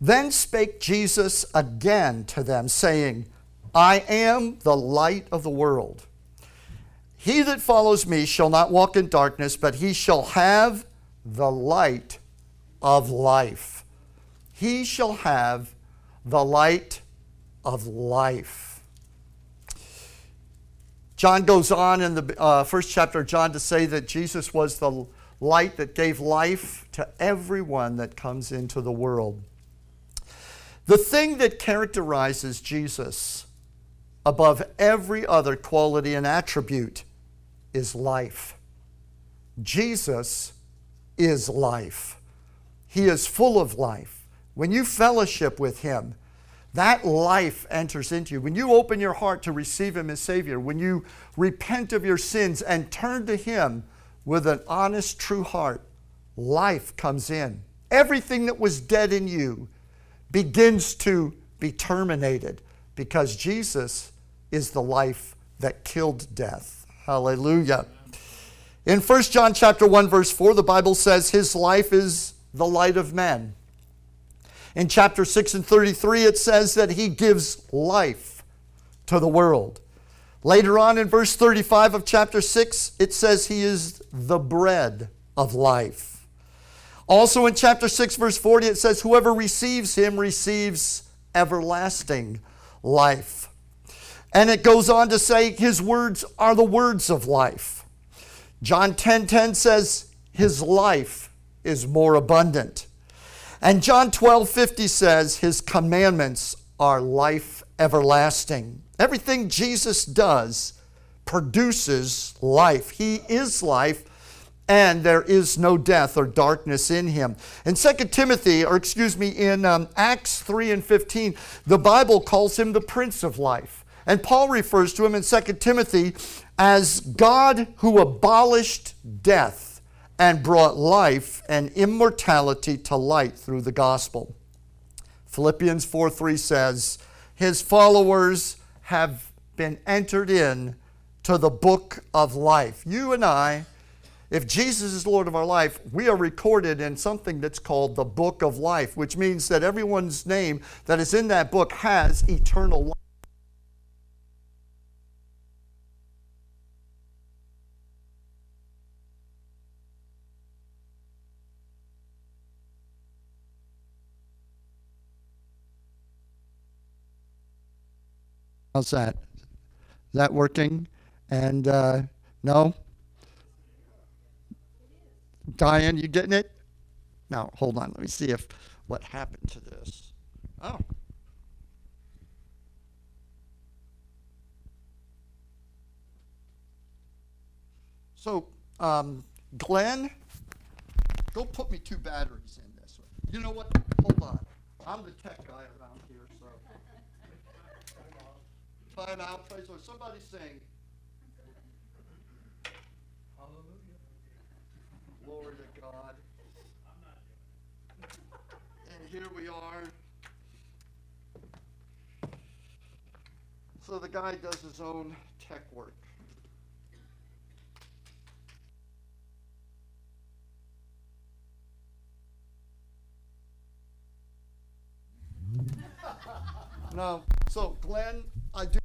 Then spake Jesus again to them, saying, I am the light of the world. He that follows me shall not walk in darkness, but he shall have the light of life. He shall have the light of life. John goes on in the uh, first chapter of John to say that Jesus was the light that gave life to everyone that comes into the world. The thing that characterizes Jesus above every other quality and attribute is life. Jesus is life. He is full of life. When you fellowship with Him, that life enters into you. When you open your heart to receive Him as Savior, when you repent of your sins and turn to Him with an honest, true heart, life comes in. Everything that was dead in you begins to be terminated because Jesus is the life that killed death. Hallelujah. In 1 John chapter 1 verse 4 the Bible says his life is the light of men. In chapter 6 and 33 it says that he gives life to the world. Later on in verse 35 of chapter 6 it says he is the bread of life. Also in chapter 6 verse 40 it says whoever receives him receives everlasting life. And it goes on to say his words are the words of life. John 10:10 10, 10 says his life is more abundant. And John 12:50 says his commandments are life everlasting. Everything Jesus does produces life. He is life and there is no death or darkness in him. In 2 Timothy, or excuse me, in um, Acts 3 and 15, the Bible calls him the Prince of Life. And Paul refers to him in 2 Timothy as God who abolished death and brought life and immortality to light through the gospel. Philippians 4 3 says, His followers have been entered in to the book of life. You and I, if Jesus is Lord of our life, we are recorded in something that's called the book of life, which means that everyone's name that is in that book has eternal life. How's that? Is that working? And uh, no? Diane, you getting it? Now, hold on. Let me see if what happened to this. Oh. So, um, Glenn, go put me two batteries in this. You know what? Hold on. I'm the tech guy around here, so. Time out, Lord. Somebody sing. Glory to God. And here we are. So the guy does his own tech work. no. So Glenn, I do.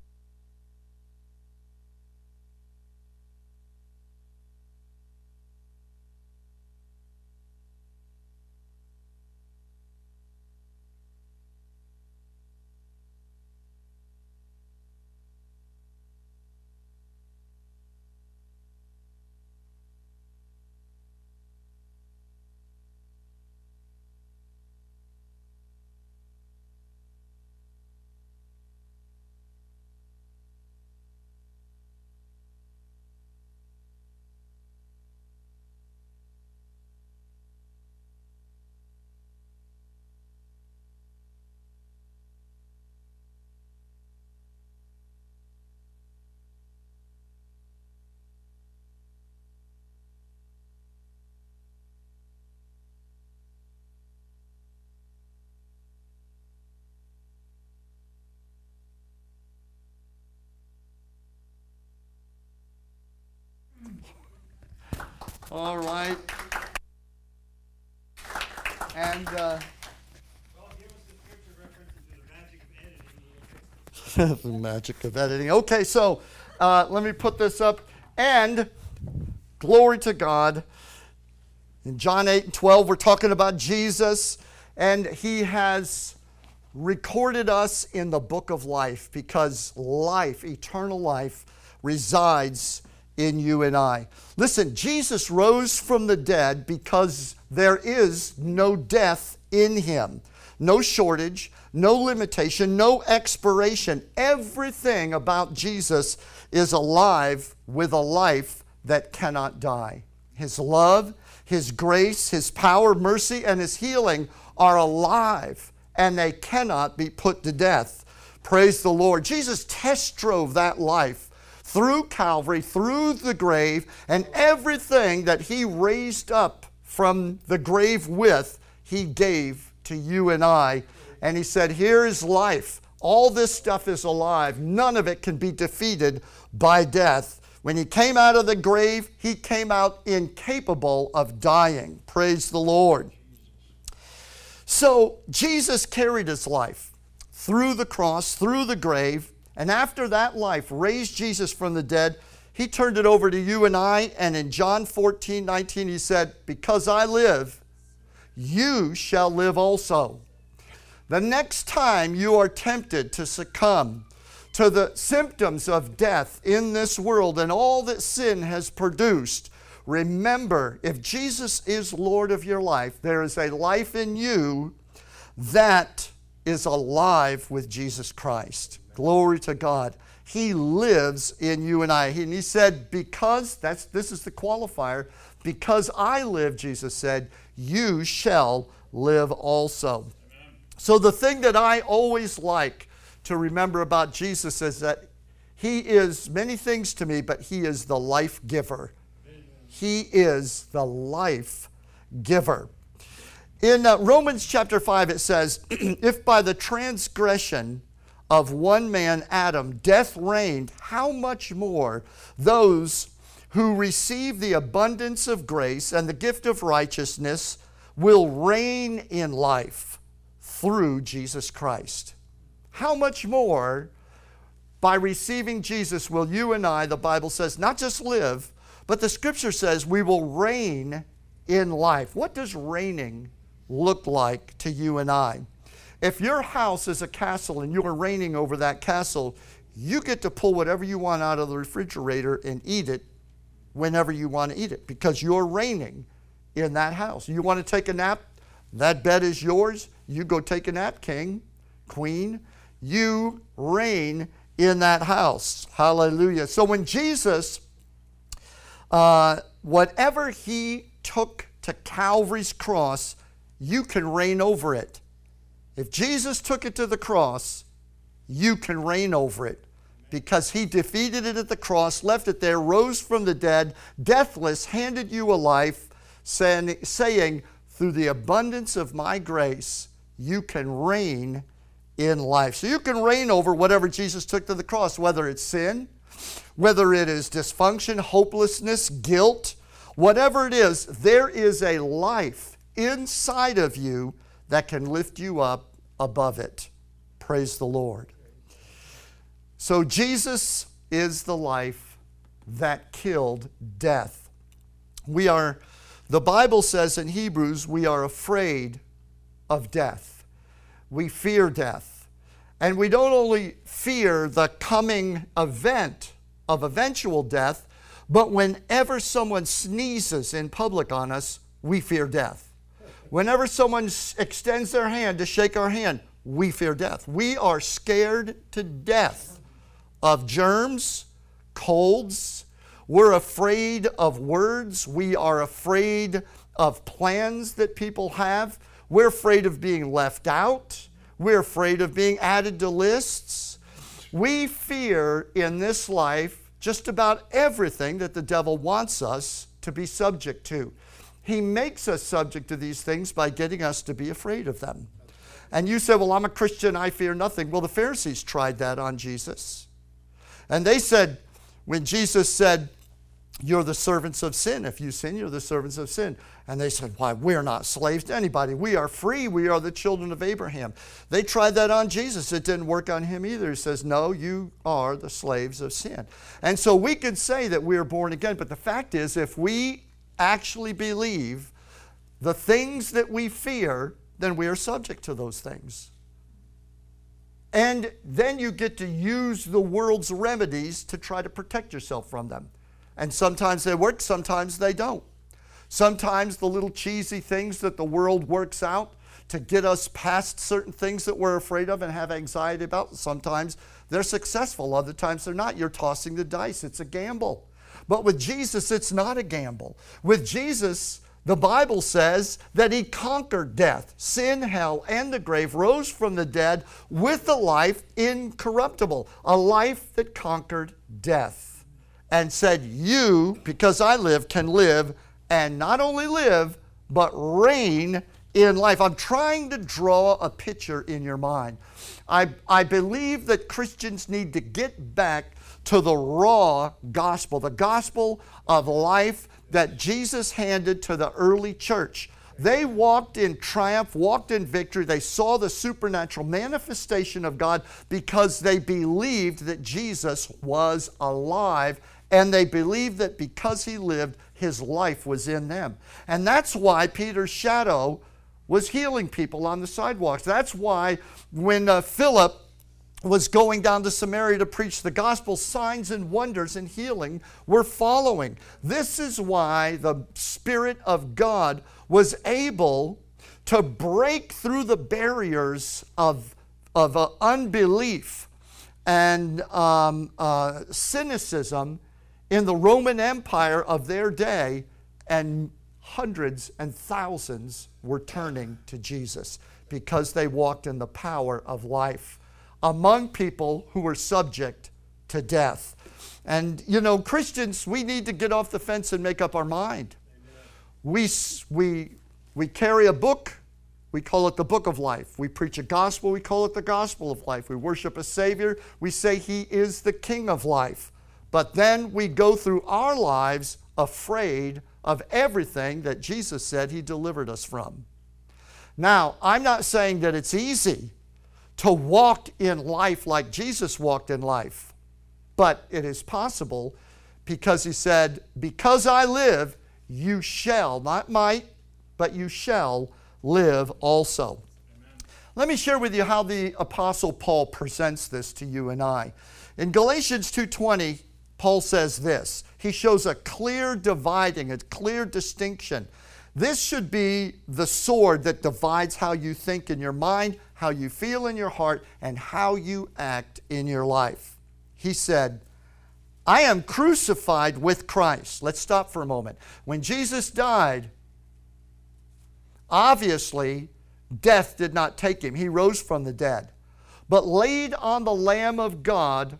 All right. And. Uh, the magic of editing. Okay, so uh, let me put this up. And glory to God. In John 8 and 12, we're talking about Jesus, and he has recorded us in the book of life because life, eternal life, resides in you and I. Listen, Jesus rose from the dead because there is no death in him, no shortage, no limitation, no expiration. Everything about Jesus is alive with a life that cannot die. His love, His grace, His power, mercy, and His healing are alive and they cannot be put to death. Praise the Lord. Jesus test drove that life through Calvary, through the grave, and everything that He raised up from the grave with, He gave to you and I. And He said, Here is life. All this stuff is alive. None of it can be defeated by death. When he came out of the grave, he came out incapable of dying. Praise the Lord. So Jesus carried his life through the cross, through the grave, and after that life raised Jesus from the dead, he turned it over to you and I. And in John 14, 19, he said, Because I live, you shall live also. The next time you are tempted to succumb to the symptoms of death in this world and all that sin has produced, remember if Jesus is Lord of your life, there is a life in you that is alive with Jesus Christ. Glory to God. He lives in you and I. And he said, because that's this is the qualifier, because I live, Jesus said, you shall live also. So, the thing that I always like to remember about Jesus is that He is many things to me, but He is the life giver. He is the life giver. In uh, Romans chapter 5, it says, If by the transgression of one man, Adam, death reigned, how much more those who receive the abundance of grace and the gift of righteousness will reign in life through Jesus Christ. How much more by receiving Jesus will you and I, the Bible says, not just live, but the scripture says we will reign in life. What does reigning look like to you and I? If your house is a castle and you are reigning over that castle, you get to pull whatever you want out of the refrigerator and eat it whenever you want to eat it because you're reigning in that house. You want to take a nap? That bed is yours. You go take a nap, king, queen. You reign in that house. Hallelujah. So when Jesus, uh, whatever he took to Calvary's cross, you can reign over it. If Jesus took it to the cross, you can reign over it because he defeated it at the cross, left it there, rose from the dead, deathless, handed you a life, saying, through the abundance of my grace, you can reign in life. So you can reign over whatever Jesus took to the cross, whether it's sin, whether it is dysfunction, hopelessness, guilt, whatever it is, there is a life inside of you that can lift you up above it. Praise the Lord. So Jesus is the life that killed death. We are, the Bible says in Hebrews, we are afraid of death. We fear death. And we don't only fear the coming event of eventual death, but whenever someone sneezes in public on us, we fear death. Whenever someone extends their hand to shake our hand, we fear death. We are scared to death of germs, colds. We're afraid of words. We are afraid of plans that people have. We're afraid of being left out. We're afraid of being added to lists. We fear in this life just about everything that the devil wants us to be subject to. He makes us subject to these things by getting us to be afraid of them. And you say, Well, I'm a Christian, I fear nothing. Well, the Pharisees tried that on Jesus. And they said, when Jesus said, you're the servants of sin. If you sin, you're the servants of sin. And they said, Why, we're not slaves to anybody. We are free. We are the children of Abraham. They tried that on Jesus. It didn't work on him either. He says, No, you are the slaves of sin. And so we can say that we are born again, but the fact is, if we actually believe the things that we fear, then we are subject to those things. And then you get to use the world's remedies to try to protect yourself from them. And sometimes they work, sometimes they don't. Sometimes the little cheesy things that the world works out to get us past certain things that we're afraid of and have anxiety about, sometimes they're successful, other times they're not. You're tossing the dice, it's a gamble. But with Jesus, it's not a gamble. With Jesus, the Bible says that he conquered death, sin, hell, and the grave, rose from the dead with a life incorruptible, a life that conquered death, and said, You, because I live, can live and not only live, but reign in life. I'm trying to draw a picture in your mind. I, I believe that Christians need to get back to the raw gospel, the gospel of life that Jesus handed to the early church. They walked in triumph, walked in victory. They saw the supernatural manifestation of God because they believed that Jesus was alive and they believed that because he lived, his life was in them. And that's why Peter's shadow was healing people on the sidewalks. That's why when uh, Philip was going down to Samaria to preach the gospel, signs and wonders and healing were following. This is why the Spirit of God was able to break through the barriers of, of uh, unbelief and um, uh, cynicism in the Roman Empire of their day, and hundreds and thousands were turning to Jesus because they walked in the power of life among people who were subject to death. And, you know, Christians, we need to get off the fence and make up our mind. We, we, we carry a book, we call it the book of life. We preach a gospel, we call it the gospel of life. We worship a Savior, we say He is the King of life. But then we go through our lives afraid of everything that Jesus said He delivered us from. Now, I'm not saying that it's easy to walk in life like Jesus walked in life, but it is possible because He said, Because I live, you shall, not might, but you shall live also. Amen. Let me share with you how the apostle Paul presents this to you and I. In Galatians 2:20, Paul says this he shows a clear dividing, a clear distinction. This should be the sword that divides how you think in your mind, how you feel in your heart, and how you act in your life. He said, I am crucified with Christ. Let's stop for a moment. When Jesus died, obviously, death did not take him. He rose from the dead. But laid on the Lamb of God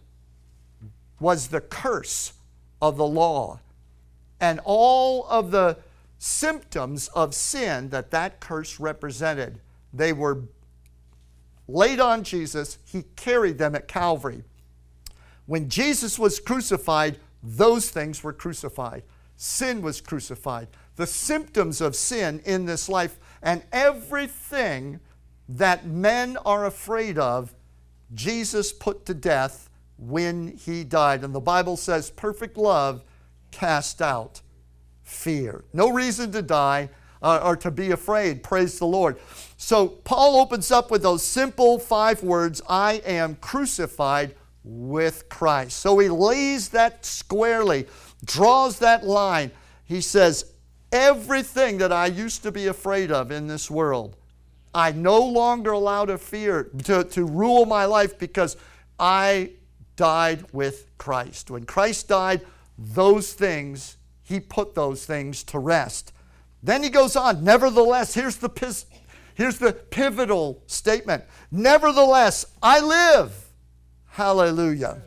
was the curse of the law and all of the symptoms of sin that that curse represented. They were laid on Jesus, he carried them at Calvary. When Jesus was crucified, those things were crucified. Sin was crucified. The symptoms of sin in this life and everything that men are afraid of, Jesus put to death when he died. And the Bible says perfect love cast out fear. No reason to die uh, or to be afraid. Praise the Lord. So Paul opens up with those simple five words I am crucified with Christ. So he lays that squarely, draws that line. He says, Everything that I used to be afraid of in this world, I no longer allow to fear to, to rule my life because I died with Christ. When Christ died, those things, he put those things to rest. Then he goes on, nevertheless, here's the, here's the pivotal statement. Nevertheless, I live. Hallelujah.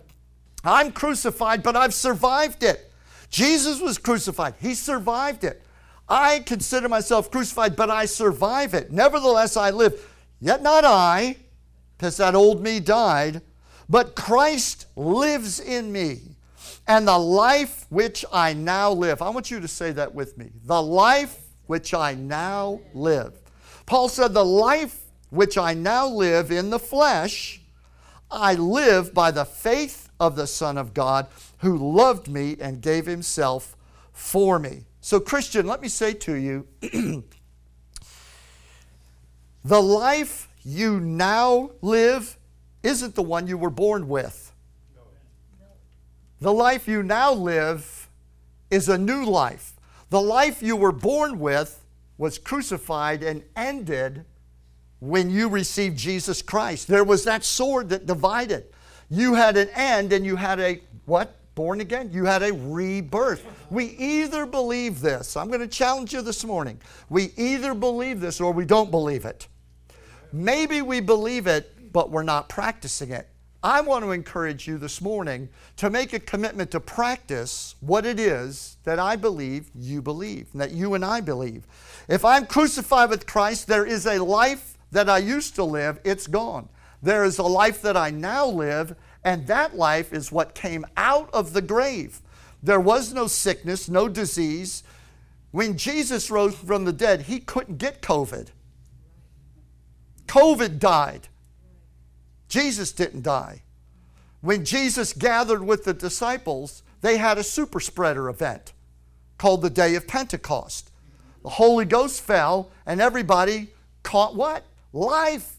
I'm crucified, but I've survived it. Jesus was crucified, he survived it. I consider myself crucified, but I survive it. Nevertheless, I live. Yet not I, because that old me died, but Christ lives in me. And the life which I now live. I want you to say that with me. The life which I now live. Paul said, The life which I now live in the flesh, I live by the faith of the Son of God who loved me and gave himself for me. So, Christian, let me say to you the life you now live isn't the one you were born with. The life you now live is a new life. The life you were born with was crucified and ended when you received Jesus Christ. There was that sword that divided. You had an end and you had a what? Born again. You had a rebirth. We either believe this. I'm going to challenge you this morning. We either believe this or we don't believe it. Maybe we believe it, but we're not practicing it. I want to encourage you this morning to make a commitment to practice what it is that I believe you believe, and that you and I believe. If I'm crucified with Christ, there is a life that I used to live, it's gone. There is a life that I now live, and that life is what came out of the grave. There was no sickness, no disease. When Jesus rose from the dead, he couldn't get COVID. COVID died. Jesus didn't die. When Jesus gathered with the disciples, they had a super spreader event called the Day of Pentecost. The Holy Ghost fell, and everybody caught what? Life.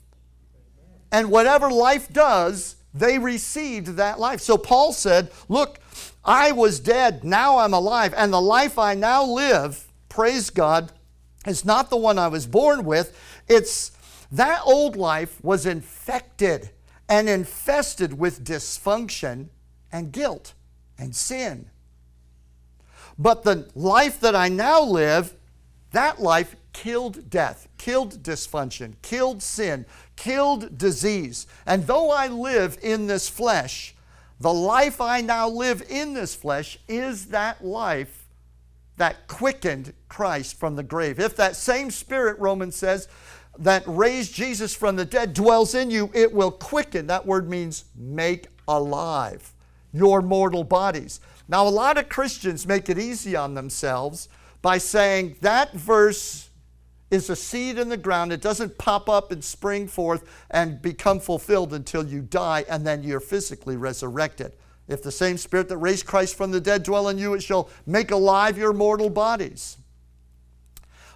And whatever life does, they received that life. So Paul said, Look, I was dead, now I'm alive, and the life I now live, praise God, is not the one I was born with. It's that old life was infected and infested with dysfunction and guilt and sin. But the life that I now live, that life killed death, killed dysfunction, killed sin, killed disease. And though I live in this flesh, the life I now live in this flesh is that life that quickened Christ from the grave. If that same Spirit, Romans says, that raised Jesus from the dead dwells in you, it will quicken. That word means make alive your mortal bodies. Now, a lot of Christians make it easy on themselves by saying that verse is a seed in the ground. It doesn't pop up and spring forth and become fulfilled until you die and then you're physically resurrected. If the same Spirit that raised Christ from the dead dwell in you, it shall make alive your mortal bodies.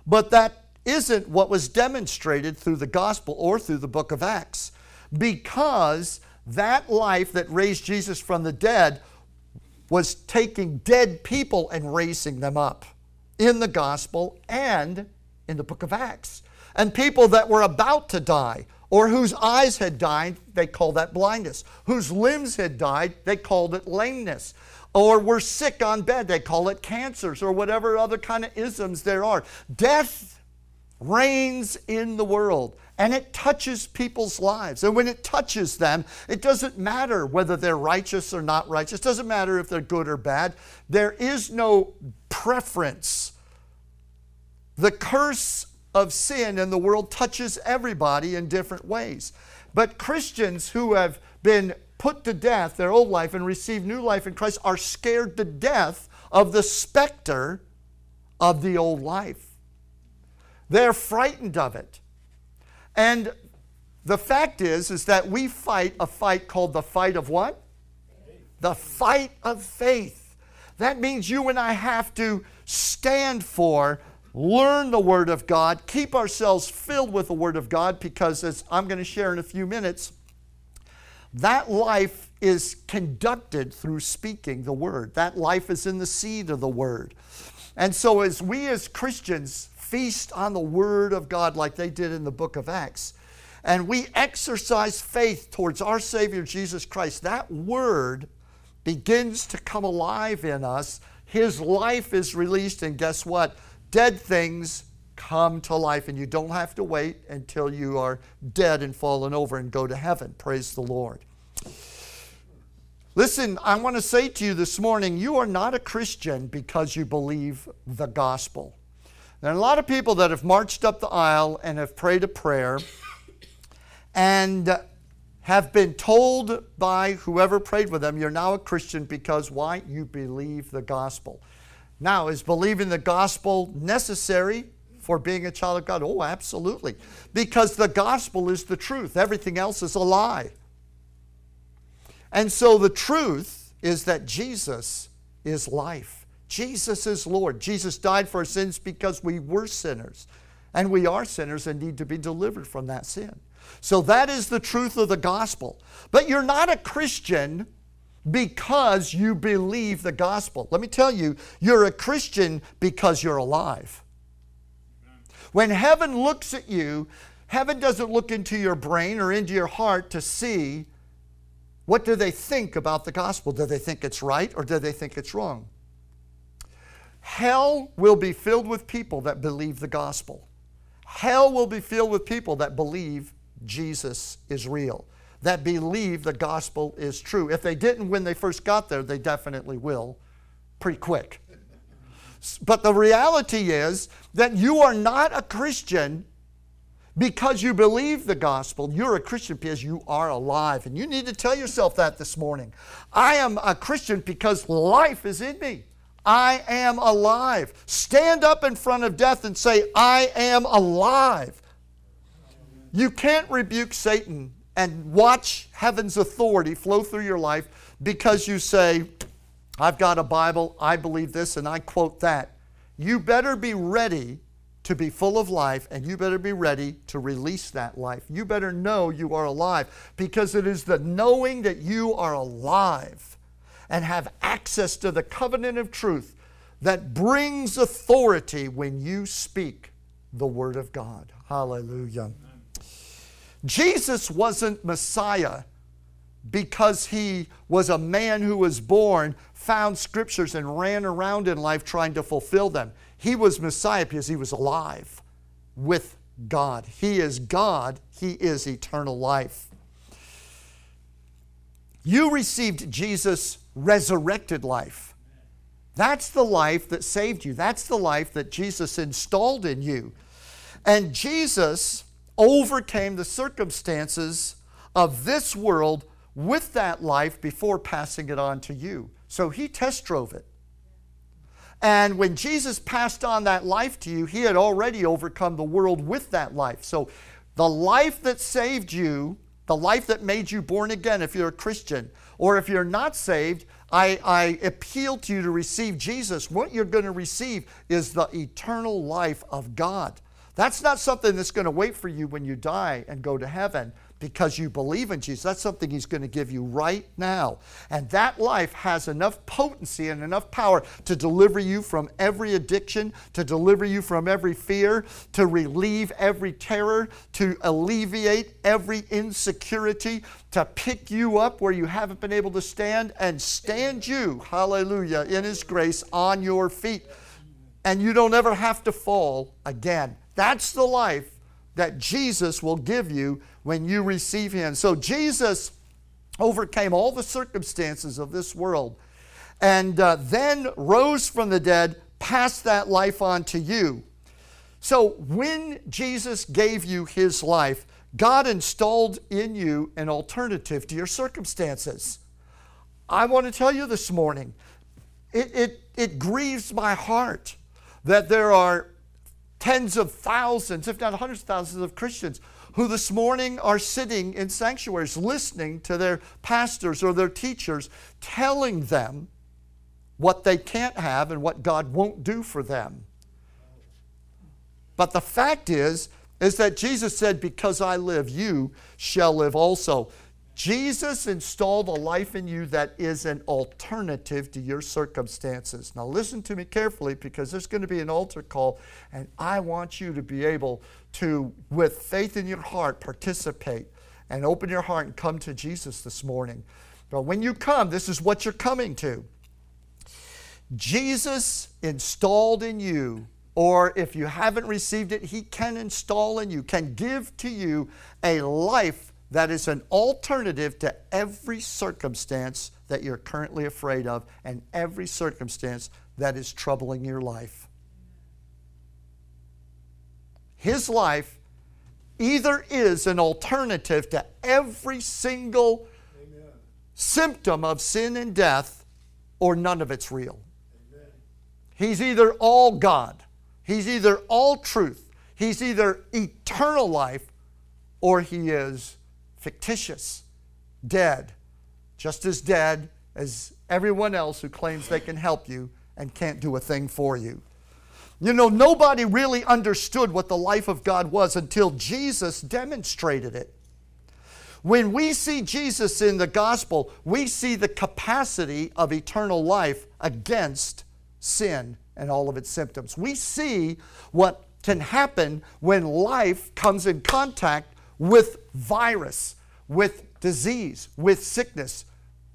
But that isn't what was demonstrated through the gospel or through the book of Acts. Because that life that raised Jesus from the dead was taking dead people and raising them up in the gospel and in the book of Acts. And people that were about to die or whose eyes had died, they call that blindness. Whose limbs had died, they called it lameness. Or were sick on bed, they call it cancers or whatever other kind of isms there are. Death reigns in the world and it touches people's lives. And when it touches them, it doesn't matter whether they're righteous or not righteous, it doesn't matter if they're good or bad. There is no preference. The curse of sin in the world touches everybody in different ways. But Christians who have been put to death, their old life, and received new life in Christ are scared to death of the specter of the old life. They're frightened of it. And the fact is, is that we fight a fight called the fight of what? The fight of faith. That means you and I have to stand for, learn the Word of God, keep ourselves filled with the Word of God, because as I'm going to share in a few minutes, that life is conducted through speaking the Word. That life is in the seed of the Word. And so, as we as Christians feast on the Word of God like they did in the book of Acts, and we exercise faith towards our Savior Jesus Christ, that Word begins to come alive in us. His life is released, and guess what? Dead things come to life, and you don't have to wait until you are dead and fallen over and go to heaven. Praise the Lord. Listen, I want to say to you this morning you are not a Christian because you believe the gospel. There are a lot of people that have marched up the aisle and have prayed a prayer, and have been told by whoever prayed with them, you're now a Christian because why? You believe the gospel. Now, is believing the gospel necessary for being a child of God? Oh, absolutely. Because the gospel is the truth, everything else is a lie. And so the truth is that Jesus is life. Jesus is Lord. Jesus died for our sins because we were sinners. And we are sinners and need to be delivered from that sin. So that is the truth of the gospel. But you're not a Christian because you believe the gospel. Let me tell you, you're a Christian because you're alive. When heaven looks at you, heaven doesn't look into your brain or into your heart to see what do they think about the gospel. Do they think it's right or do they think it's wrong? Hell will be filled with people that believe the gospel. Hell will be filled with people that believe Jesus is real, that believe the gospel is true. If they didn't when they first got there, they definitely will pretty quick. But the reality is that you are not a Christian because you believe the gospel. You're a Christian because you are alive. And you need to tell yourself that this morning. I am a Christian because life is in me. I am alive. Stand up in front of death and say, I am alive. You can't rebuke Satan and watch heaven's authority flow through your life because you say, I've got a Bible, I believe this, and I quote that. You better be ready to be full of life, and you better be ready to release that life. You better know you are alive because it is the knowing that you are alive and have access to the covenant of truth that brings authority when you speak the Word of God. Hallelujah. Jesus wasn't Messiah because he was a man who was born, found scriptures, and ran around in life trying to fulfill them. He was Messiah because he was alive with God. He is God, He is eternal life. You received Jesus' resurrected life. That's the life that saved you. That's the life that Jesus installed in you. And Jesus overcame the circumstances of this world with that life before passing it on to you. So he test drove it. And when Jesus passed on that life to you, he had already overcome the world with that life. So the life that saved you, the life that made you born again, if you're a Christian, or if you're not saved, I, I appeal to you to receive Jesus. What you're going to receive is the eternal life of God. That's not something that's going to wait for you when you die and go to heaven because you believe in Jesus. That's something He's going to give you right now. And that life has enough potency and enough power to deliver you from every addiction, to deliver you from every fear, to relieve every terror, to alleviate every insecurity, to pick you up where you haven't been able to stand and stand you, hallelujah, in His grace on your feet. And you don't ever have to fall again. That's the life that Jesus will give you when you receive Him. So Jesus overcame all the circumstances of this world and uh, then rose from the dead, passed that life on to you. So when Jesus gave you His life, God installed in you an alternative to your circumstances. I want to tell you this morning, it, it, it grieves my heart that there are tens of thousands, if not hundreds of thousands of Christians who this morning are sitting in sanctuaries listening to their pastors or their teachers telling them what they can't have and what God won't do for them. But the fact is, is that Jesus said, Because I live, you shall live also. Jesus installed a life in you that is an alternative to your circumstances. Now, listen to me carefully because there's going to be an altar call, and I want you to be able to, with faith in your heart, participate and open your heart and come to Jesus this morning. But when you come, this is what you're coming to. Jesus installed in you, or if you haven't received it, He can install in you, can give to you a life that is an alternative to every circumstance that you're currently afraid of and every circumstance that is troubling your life. His life either is an alternative to every single Amen. symptom of sin and death, or none of it's real. Amen. He's either all God, He's either all truth, He's either eternal life, or He is fictitious, dead, just as dead as everyone else who claims they can help you and can't do a thing for you. You know, nobody really understood what the life of God was until Jesus demonstrated it. When we see Jesus in the gospel, we see the capacity of eternal life against sin and all of its symptoms. We see what can happen when life comes in contact with virus, with disease, with sickness,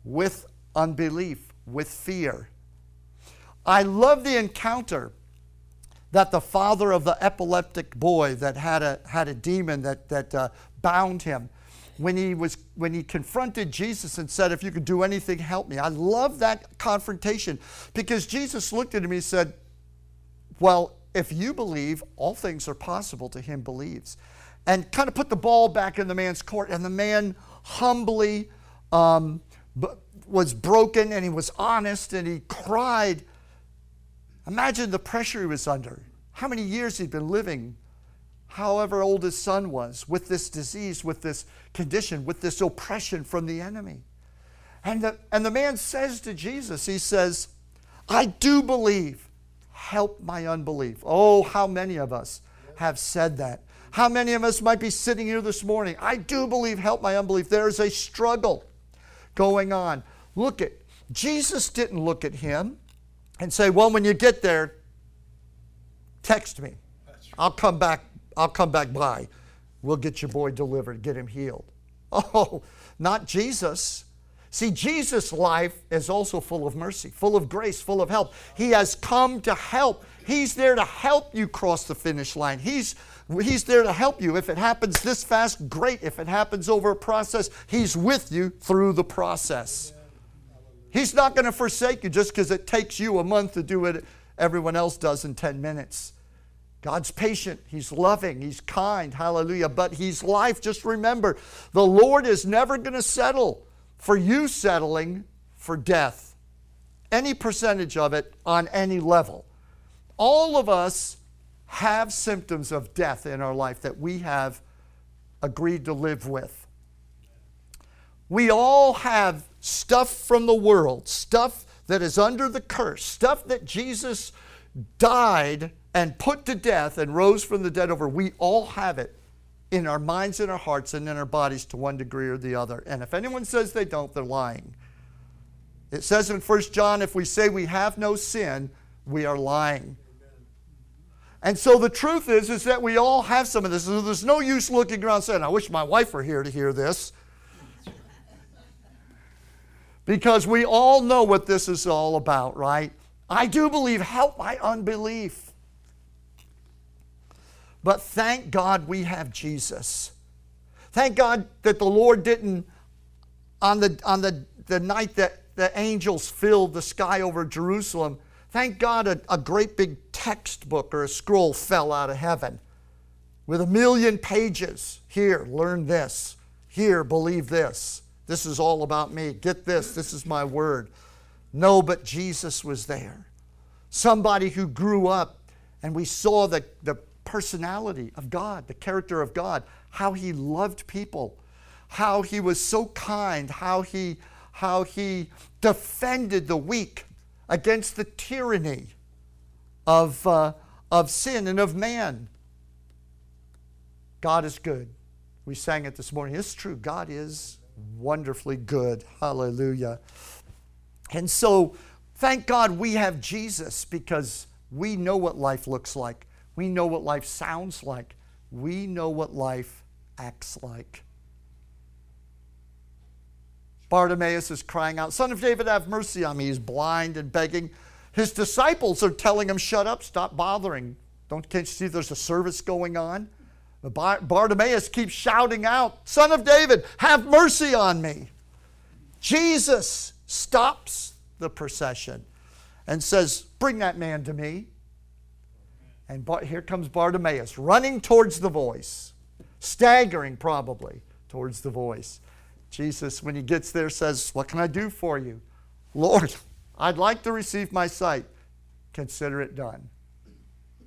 with unbelief, with fear. I love the encounter that the father of the epileptic boy that had a, had a demon that, that uh, bound him, when he, was, when he confronted Jesus and said, If you could do anything, help me. I love that confrontation because Jesus looked at him and said, Well, if you believe, all things are possible to him believes. And kind of put the ball back in the man's court. And the man humbly um, was broken and he was honest and he cried Imagine the pressure he was under. How many years he'd been living, however old his son was, with this disease, with this condition, with this oppression from the enemy. And the, and the man says to Jesus, He says, I do believe. Help my unbelief. Oh, how many of us have said that? How many of us might be sitting here this morning? I do believe, help my unbelief. There is a struggle going on. Look at, Jesus didn't look at him and say, well, when you get there, text me. I'll come back, I'll come back by. We'll get your boy delivered, get him healed. Oh, not Jesus. See, Jesus' life is also full of mercy, full of grace, full of help. He has come to help. He's there to help you cross the finish line. He's, he's there to help you. If it happens this fast, great. If it happens over a process, He's with you through the process. He's not going to forsake you just because it takes you a month to do what everyone else does in 10 minutes. God's patient, He's loving, He's kind, hallelujah. But He's life. Just remember, the Lord is never going to settle for you settling for death, any percentage of it on any level. All of us have symptoms of death in our life that we have agreed to live with. We all have stuff from the world, stuff that is under the curse, stuff that Jesus died and put to death and rose from the dead over. We all have it in our minds in our hearts and in our bodies to one degree or the other. And if anyone says they don't, they're lying. It says in 1 John, if we say we have no sin, we are lying. And so the truth is, is that we all have some of this. So there's no use looking around saying, I wish my wife were here to hear this because we all know what this is all about, right? I do believe, help my unbelief. But thank God we have Jesus. Thank God that the Lord didn't, on the, on the, the night that the angels filled the sky over Jerusalem, thank God a, a great big textbook or a scroll fell out of heaven with a million pages. Here, learn this. Here, believe this. This is all about me. Get this, this is my word. No, but Jesus was there. Somebody who grew up and we saw the, the personality of God, the character of God, how he loved people, how he was so kind, how he, how he defended the weak against the tyranny of, uh, of sin and of man. God is good. We sang it this morning. It's true. God is wonderfully good. Hallelujah. And so, thank God we have Jesus because we know what life looks like. We know what life sounds like. We know what life acts like. Bartimaeus is crying out, Son of David, have mercy on me. He's blind and begging. His disciples are telling him, Shut up, stop bothering. Don't, can't you see there's a service going on? Bartimaeus keeps shouting out, Son of David, have mercy on me. Jesus stops the procession and says, Bring that man to me. And here comes Bartimaeus running towards the voice, staggering probably towards the voice. Jesus, when he gets there, says, What can I do for you? Lord, I'd like to receive my sight. Consider it done.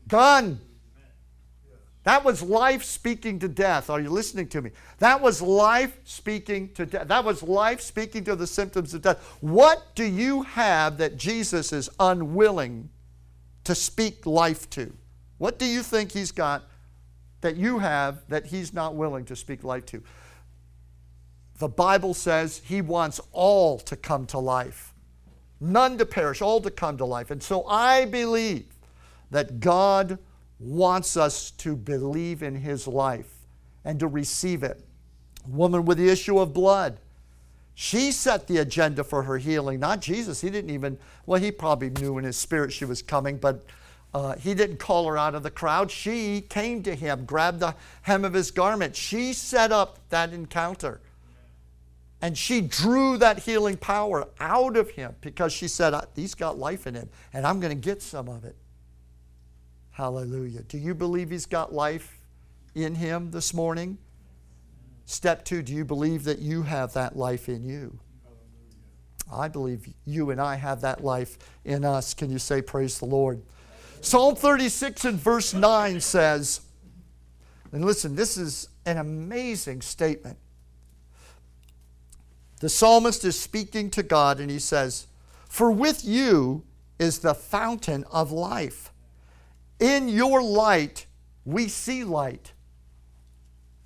Done. That was life speaking to death. Are you listening to me? That was life speaking to death. That was life speaking to the symptoms of death. What do you have that Jesus is unwilling to speak life to? What do you think he's got that you have that he's not willing to speak life to? The Bible says he wants all to come to life, none to perish, all to come to life. And so I believe that God wants us to believe in his life and to receive it. Woman with the issue of blood. She set the agenda for her healing, not Jesus. He didn't even, well, he probably knew in his spirit she was coming, but uh, he didn't call her out of the crowd. She came to him, grabbed the hem of his garment. She set up that encounter. And she drew that healing power out of him because she said, He's got life in him, and I'm going to get some of it. Hallelujah. Do you believe He's got life in Him this morning? Step two, do you believe that you have that life in you? I believe you and I have that life in us. Can you say, Praise the Lord? Psalm 36 and verse 9 says, and listen, this is an amazing statement. The psalmist is speaking to God and he says, For with you is the fountain of life. In your light, we see light.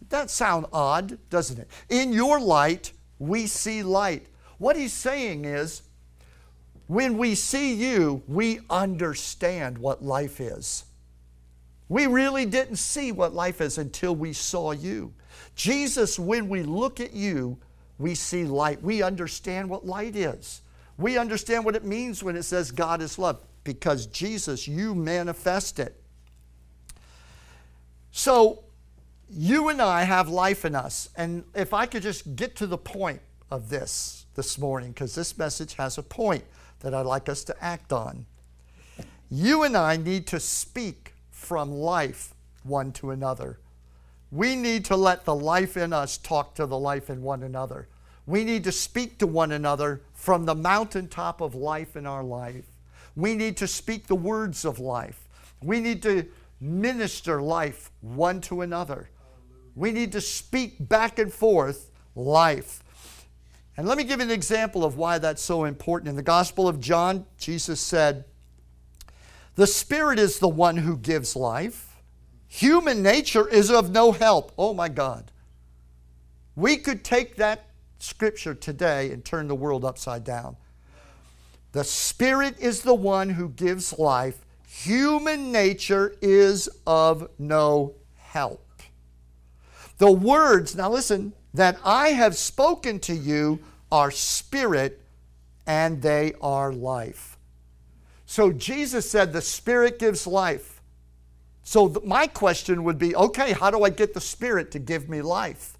That sound odd, doesn't it? In your light, we see light. What he's saying is, when we see you, we understand what life is. We really didn't see what life is until we saw you. Jesus, when we look at you, we see light. We understand what light is. We understand what it means when it says God is love because Jesus, you manifest it. So, you and I have life in us. And if I could just get to the point of this this morning, because this message has a point that I'd like us to act on. You and I need to speak from life one to another. We need to let the life in us talk to the life in one another. We need to speak to one another from the mountaintop of life in our life. We need to speak the words of life. We need to minister life one to another. We need to speak back and forth life. And let me give an example of why that's so important. In the Gospel of John, Jesus said, The Spirit is the one who gives life. Human nature is of no help. Oh my God. We could take that scripture today and turn the world upside down. The Spirit is the one who gives life. Human nature is of no help. The words, now listen, that I have spoken to you are spirit and they are life. So Jesus said the Spirit gives life. So th- my question would be okay, how do I get the Spirit to give me life?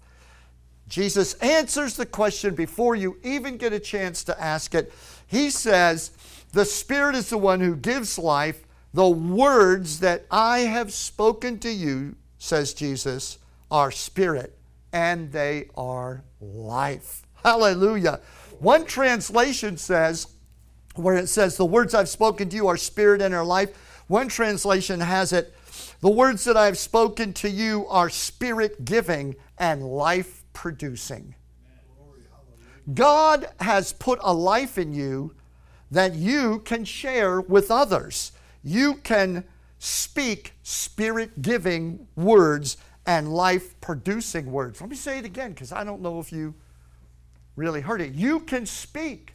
Jesus answers the question before you even get a chance to ask it. He says, The Spirit is the one who gives life. The words that I have spoken to you, says Jesus, are spirit and they are life. Hallelujah. One translation says, where it says, The words I've spoken to you are spirit and are life. One translation has it, The words that I've spoken to you are spirit giving and life producing. God has put a life in you that you can share with others. You can speak spirit giving words and life producing words. Let me say it again because I don't know if you really heard it. You can speak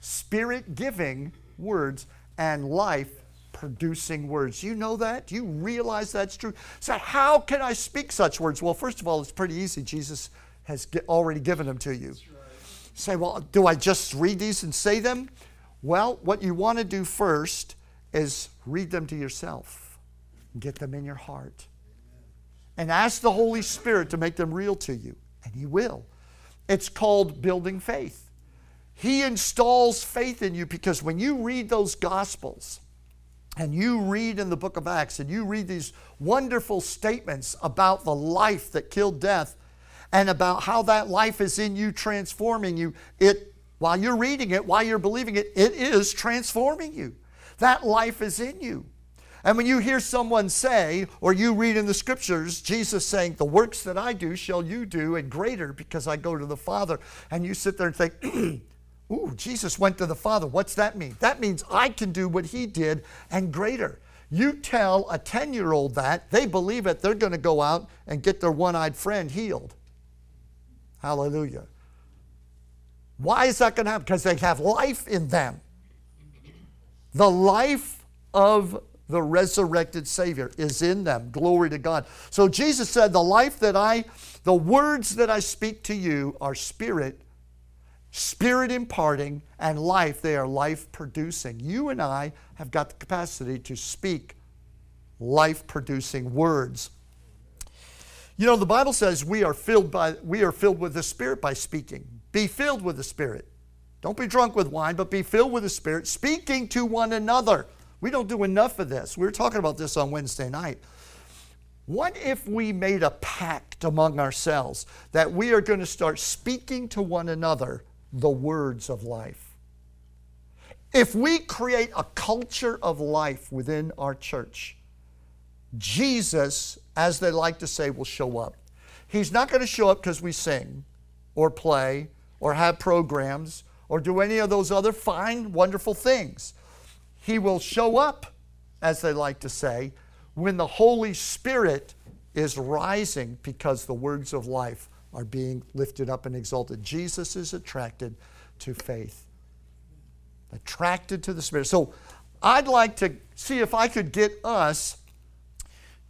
spirit giving words and life producing words. You know that? Do you realize that's true? So, how can I speak such words? Well, first of all, it's pretty easy. Jesus has already given them to you. Say, well, do I just read these and say them? Well, what you want to do first is read them to yourself, get them in your heart, and ask the Holy Spirit to make them real to you, and He will. It's called building faith. He installs faith in you because when you read those Gospels and you read in the book of Acts and you read these wonderful statements about the life that killed death and about how that life is in you transforming you, it while you're reading it, while you're believing it, it is transforming you. That life is in you. And when you hear someone say, or you read in the scriptures, Jesus saying, The works that I do shall you do, and greater because I go to the Father, and you sit there and think, Ooh, Jesus went to the Father. What's that mean? That means I can do what he did and greater. You tell a 10 year old that, they believe it, they're going to go out and get their one eyed friend healed. Hallelujah. Why is that going to happen? Because they have life in them. The life of the resurrected Savior is in them. Glory to God. So Jesus said, The life that I, the words that I speak to you are spirit, spirit imparting, and life. They are life producing. You and I have got the capacity to speak life producing words. You know, the Bible says we are filled by we are filled with the Spirit by speaking. Be filled with the Spirit. Don't be drunk with wine, but be filled with the Spirit, speaking to one another. We don't do enough of this. We were talking about this on Wednesday night. What if we made a pact among ourselves that we are going to start speaking to one another the words of life? If we create a culture of life within our church, Jesus, as they like to say, will show up. He's not going to show up because we sing or play or have programs or do any of those other fine, wonderful things. He will show up, as they like to say, when the Holy Spirit is rising because the words of life are being lifted up and exalted. Jesus is attracted to faith, attracted to the Spirit. So I'd like to see if I could get us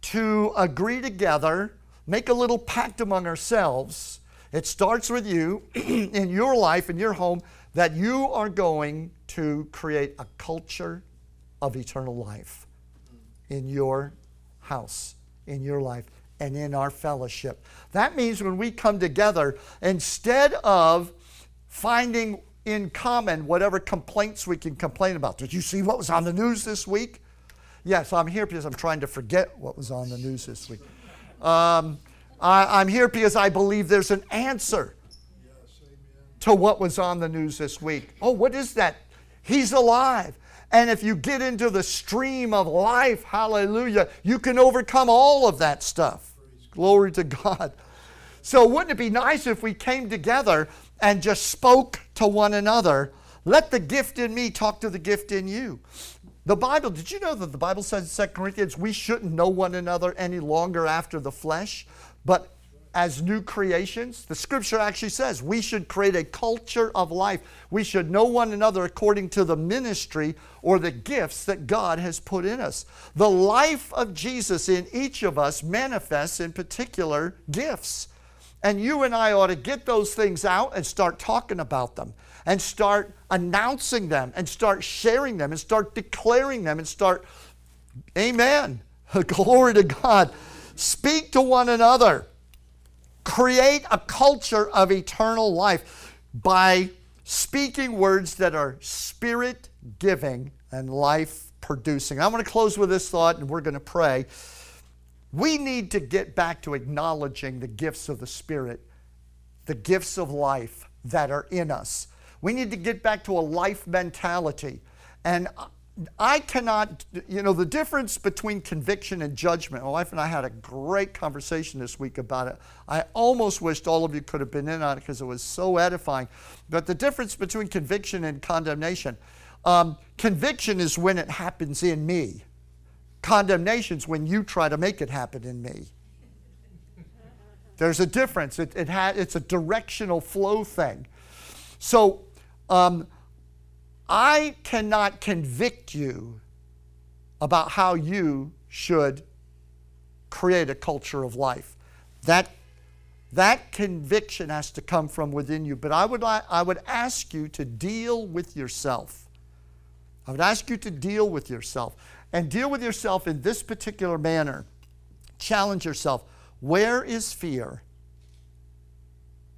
to agree together, make a little pact among ourselves. It starts with you in your life, in your home, that you are going to create a culture of eternal life in your house, in your life, and in our fellowship. That means when we come together, instead of finding in common whatever complaints we can complain about. Did you see what was on the news this week? Yes, I'm here because I'm trying to forget what was on the news this week. Um, I, am here because I believe there's an answer to what was on the news this week. Oh, what is that? He's alive. And if you get into the stream of life, hallelujah, you can overcome all of that stuff. Glory to God. So, wouldn't it be nice if we came together and just spoke to one another? Let the gift in me talk to the gift in you. The Bible, did you know that the Bible says in 2 Corinthians we shouldn't know one another any longer after the flesh, but as new creations? The scripture actually says we should create a culture of life. We should know one another according to the ministry or the gifts that God has put in us. The life of Jesus in each of us manifests in particular gifts. And you and I ought to get those things out and start talking about them and start announcing them and start sharing them and start declaring them and start, amen. Glory to God. Speak to one another. Create a culture of eternal life by speaking words that are spirit giving and life producing. I'm going to close with this thought and we're going to pray. We need to get back to acknowledging the gifts of the Spirit, the gifts of life that are in us. We need to get back to a life mentality. And I cannot, you know, the difference between conviction and judgment. My wife and I had a great conversation this week about it. I almost wished all of you could have been in on it because it was so edifying. But the difference between conviction and condemnation um, conviction is when it happens in me, condemnation is when you try to make it happen in me. There's a difference. It, it ha- it's a directional flow thing. So, um, I cannot convict you about how you should create a culture of life. That, that conviction has to come from within you. But I would, I would ask you to deal with yourself. I would ask you to deal with yourself and deal with yourself in this particular manner. Challenge yourself. Where is fear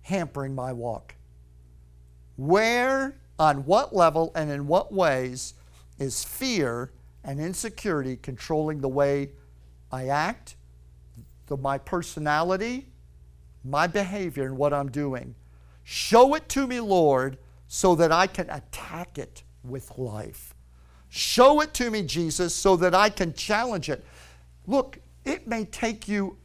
hampering my walk? Where, on what level, and in what ways is fear and insecurity controlling the way I act, the, my personality, my behavior, and what I'm doing. Show it to me, Lord, so that I can attack it with life. Show it to me, Jesus, so that I can challenge it. Look, it may take you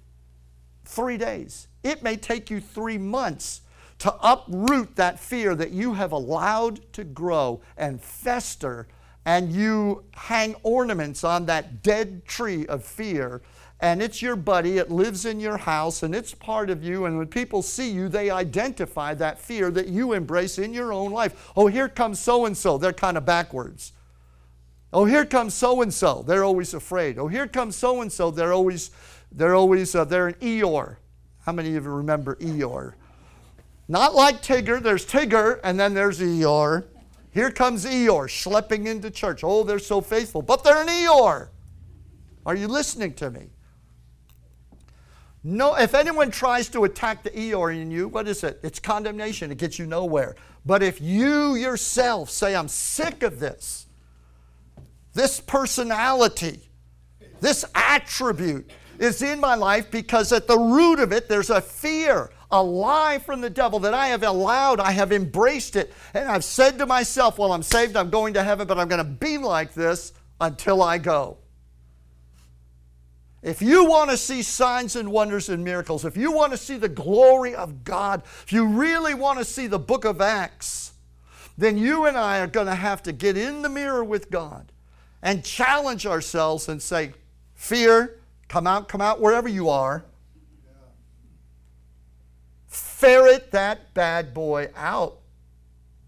three days, it may take you three months to uproot that fear that you have allowed to grow and fester, and you hang ornaments on that dead tree of fear. And it's your buddy, it lives in your house, and it's part of you. And when people see you, they identify that fear that you embrace in your own life. Oh, here comes so and so. They're kind of backwards. Oh, here comes so and so. They're always afraid. Oh, here comes so and so. They're always, they're always, uh, they're an Eeyore. How many of you remember Eeyore? Not like Tigger. There's Tigger, and then there's Eeyore. Here comes Eeyore schlepping into church. Oh, they're so faithful, but they're an Eeyore. Are you listening to me? No, if anyone tries to attack the Eeyore in you, what is it? It's condemnation. It gets you nowhere. But if you yourself say, I'm sick of this, this personality, this attribute is in my life because at the root of it, there's a fear, a lie from the devil that I have allowed, I have embraced it, and I've said to myself, Well, I'm saved, I'm going to heaven, but I'm going to be like this until I go. If you want to see signs and wonders and miracles, if you want to see the glory of God, if you really want to see the book of Acts, then you and I are going to have to get in the mirror with God and challenge ourselves and say, Fear, come out, come out wherever you are. Ferret that bad boy out.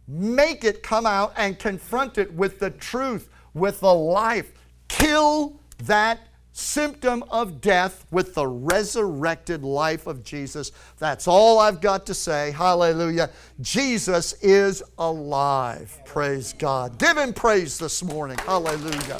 Make it come out and confront it with the truth, with the life. Kill that symptom of death with the resurrected life of Jesus. That's all I've got to say. Hallelujah. Jesus is alive. Praise God. Give him praise this morning. Hallelujah.